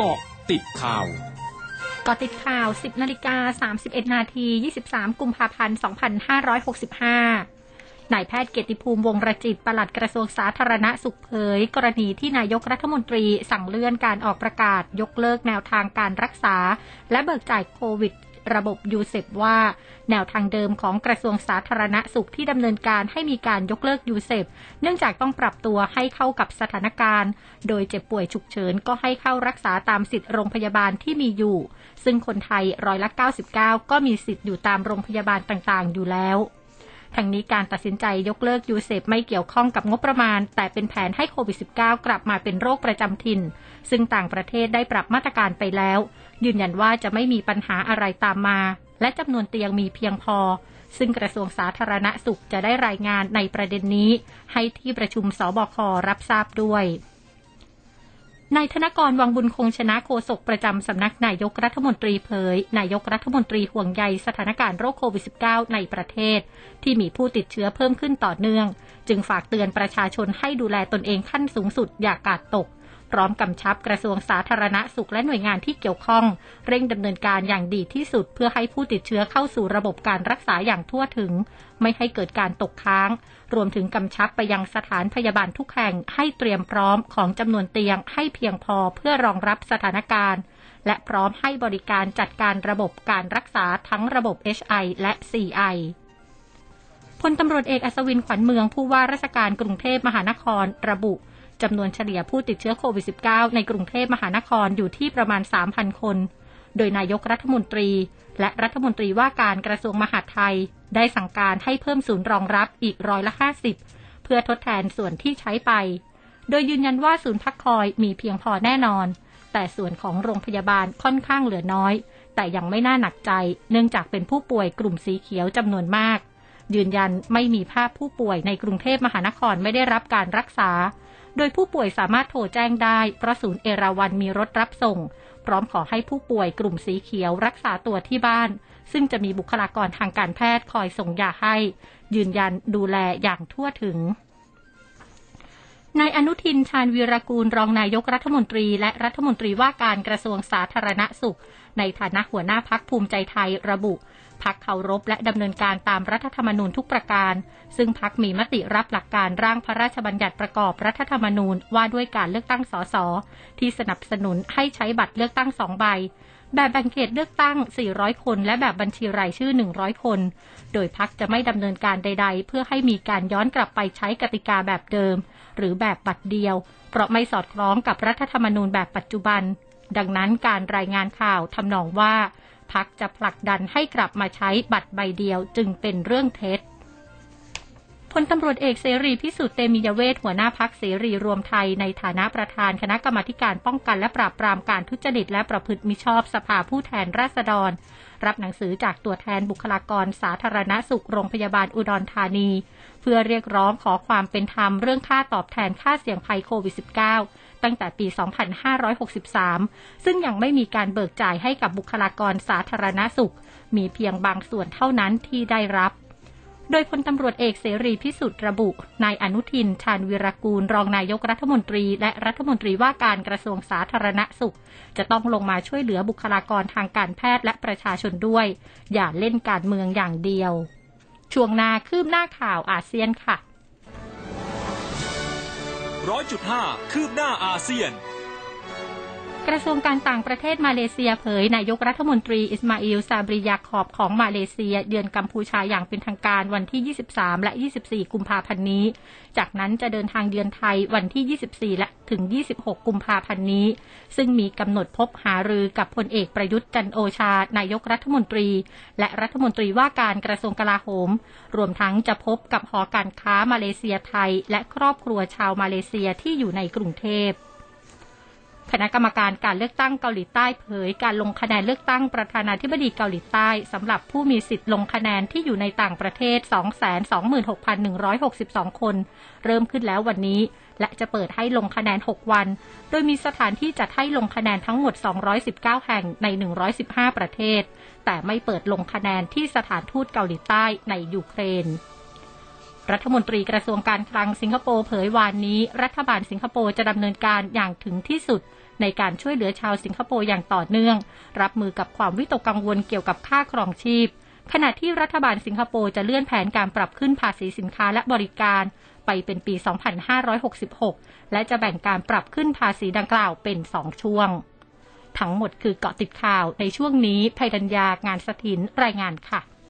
เกาะติดข่าวกาะติดข่าว 10 นาฬิกา 31 นาที 23 กุมภาพันธ์ 2565 นายแพทย์เกียรติภูมิวงรจิต ปลัดกระทรวงสาธารณสุขเผย กรณีที่นายกรัฐมนตรีสั่งเลื่อนการออกประกาศยกเลิกแนวทางการรักษา และเบิกจ่ายโควิด ระบบยูเซปว่า แนวทางเดิมของกระทรวงสาธารณสุขที่ดำเนินการให้มีการยกเลิกยูเซปเนื่องจากต้องปรับตัวให้เข้ากับสถานการณ์ โดยเจ็บป่วยฉุกเฉินก็ให้เข้ารักษาตามสิทธิ์โรงพยาบาลที่มีอยู่ ซึ่งคนไทยร้อยละ 99 ก็มีสิทธิ์อยู่ตามโรงพยาบาลต่างๆ อยู่แล้ว ทั้งนี้การตัดสินใจยกเลิกยูเซปไม่เกี่ยวข้องกับงบประมาณ แต่เป็นแผนให้โควิด -19 กลับมาเป็นโรคประจำถิ่น ซึ่งต่างประเทศได้ปรับมาตรการไปแล้ว ยืนยันว่าจะไม่มีปัญหาอะไรตามมา และจำนวนเตียงมีเพียงพอ ซึ่งกระทรวงสาธารณสุขจะได้รายงานในประเด็นนี้ ให้ที่ประชุมสบค รับทราบด้วย นายธนกรวังบุญคงชนะโฆษกประจำสำนักนายกรัฐมนตรีเผย นายกรัฐมนตรีห่วงใยสถานการณ์โรคโควิด -19 ในประเทศ ที่มีผู้ติดเชื้อเพิ่มขึ้นต่อเนื่อง จึงฝากเตือนประชาชนให้ดูแลตนเองขั้นสูงสุดอย่ากาดตก พร้อมกำชับกระทรวงสาธารณสุขและหน่วยงานที่เกี่ยวข้อง เร่งดำเนินการอย่างดีที่สุด เพื่อให้ผู้ติดเชื้อเข้าสู่ระบบการรักษาอย่างทั่วถึง ไม่ให้เกิดการตกค้าง รวมถึงกำชับไปยังสถานพยาบาลทุกแห่งให้เตรียมพร้อมของจำนวนเตียงให้เพียงพอเพื่อรองรับสถานการณ์ และพร้อมให้บริการจัดการระบบการรักษาทั้งระบบ HI และ CI พลตำรวจเอกอัศวินขวัญเมืองผู้ว่าราชการกรุงเทพมหานครระบุ จำนวนเฉลี่ยผู้ติดเชื้อโควิด -19 ในกรุงเทพมหานครอยู่ที่ประมาณ 3,000 คน โดยนายกรัฐมนตรี และรัฐมนตรีว่าการกระทรวงมหาดไทย ได้สั่งการให้เพิ่มศูนย์รองรับอีกร้อยละ 50 เพื่อทดแทนส่วนที่ใช้ไป โดยยืนยันว่าศูนย์พักคอยมีเพียงพอแน่นอน แต่ส่วนของโรงพยาบาลค่อนข้างเหลือน้อย แต่ยังไม่น่าหนักใจ เนื่องจากเป็นผู้ป่วยกลุ่มสีเขียวจำนวนมาก ยืนยันไม่มีภาพผู้ป่วยในกรุงเทพมหานครไม่ได้รับการรักษา โดยผู้ป่วยสามารถโทรแจ้งได้ เพราะศูนย์เอราวันมีรถรับส่ง พร้อมขอให้ผู้ป่วยกลุ่มสีเขียวรักษาตัวที่บ้าน ซึ่งจะมีบุคลากรทางการแพทย์คอยส่งยาให้ ยืนยันดูแลอย่างทั่วถึง นายอนุทินชาญวีรกูลรองนายกรัฐมนตรี และรัฐมนตรีว่าการกระทรวงสาธารณสุข ในฐานะหัวหน้าพักภูมิใจไทยระบุพักเคารพและดำเนินการตามรัฐธรรมนูญทุกประการ ซึ่งพักมีมติรับหลักการร่างพระราชบัญญัติประกอบรัฐธรรมนูญว่าด้วยการเลือกตั้งสสที่สนับสนุนให้ใช้บัตรเลือกตั้งสองใบ แบบแบ่งเขตเลือกตั้ง 400 คน และแบบบัญชีรายชื่อ 100 คน โดยพักจะไม่ดำเนินการใด ๆ เพื่อให้มีการย้อนกลับไปใช้กติกาแบบเดิม หรือแบบบัตรเดียว เพราะไม่สอดคล้องกับรัฐธรรมนูญแบบปัจจุบัน ดังนั้นการรายงานข่าวทำนองว่าพักจะผลักดันให้กลับมาใช้บัตรใบเดียวจึงเป็นเรื่องเท็จ พลตำรวจเอกเสรีพิสุทธิ์เตมียเวทหัวหน้าพักเสรีรวมไทยในฐานะประธานคณะกรรมการป้องกันและปราบปรามการทุจริตและประพฤติมิชอบสภาผู้แทนราษฎร รับหนังสือจากตัวแทนบุคลากรสาธารณสุขโรงพยาบาลอุดรธานี เพื่อเรียกร้องขอความเป็นธรรมเรื่องค่าตอบแทนค่าเสี่ยงภัยโควิด -19 ตั้งแต่ปี 2563 ซึ่งยังไม่มีการเบิกจ่ายให้กับบุคลากรสาธารณสุข มีเพียงบางส่วนเท่านั้นที่ได้รับ โดยพลตำรวจเอกเสรีพิสุทธิ์ระบุ นายอนุทิน ชาญวิรากูล รองนายกรัฐมนตรี และรัฐมนตรีว่าการกระทรวงสาธารณสุข จะต้องลงมาช่วยเหลือบุคลากรทางการแพทย์และประชาชนด้วย อย่าเล่นการเมืองอย่างเดียว ช่วงนาคืบหน้าข่าวอาเซียนค่ะร้อยจุดห้าคืบหน้าอาเซียน กระทรวงการต่างประเทศมาเลเซียเผย นายกรัฐมนตรีอิสมาอิลซาบริยาคอบของมาเลเซีย เยือนกัมพูชาอย่างเป็นทางการวันที่ 23 และ 24 กุมภาพันธ์นี้ จากนั้นจะเดินทางเยือนไทยวันที่ 24 และถึง 26 กุมภาพันธ์นี้ ซึ่งมีกำหนดพบหารือกับพลเอกประยุทธ์จันโอชา นายกรัฐมนตรี และรัฐมนตรีว่าการกระทรวงกลาโหม รวมทั้งจะพบกับหอการค้ามาเลเซียไทย และครอบครัวชาวมาเลเซียที่อยู่ในกรุงเทพ คณะกรรมการการเลือกตั้งเกาหลีใต้เผย การลงคะแนนเลือกตั้งประธานาธิบดีเกาหลีใต้สำหรับผู้มีสิทธิ์ลงคะแนนที่อยู่ในต่างประเทศ 226,162 คน เริ่มขึ้นแล้ววันนี้ และจะเปิดให้ลงคะแนน 6 วัน โดยมีสถานที่จัดให้ลงคะแนนทั้งหมด 219 แห่งใน 115 ประเทศ แต่ไม่เปิดลงคะแนนที่สถานทูตเกาหลีใต้ในยูเครน รัฐมนตรีกระทรวงการคลังสิงคโปร์เผยวานนี้ รัฐบาลสิงคโปร์จะดำเนินการอย่างถึงที่สุด ในการช่วยเหลือชาวสิงคโปร์อย่างต่อเนื่อง รับมือกับความวิตกกังวลเกี่ยวกับค่าครองชีพ ขณะที่รัฐบาลสิงคโปร์จะเลื่อนแผนการปรับขึ้นภาษีสินค้าและบริการไปเป็นปี 2566 และจะแบ่งการปรับขึ้นภาษีดังกล่าวเป็น 2 ช่วง ทั้งหมดคือเกาะติดข่าวในช่วงนี้ภัยดัญญางานสถินรายงานค่ะ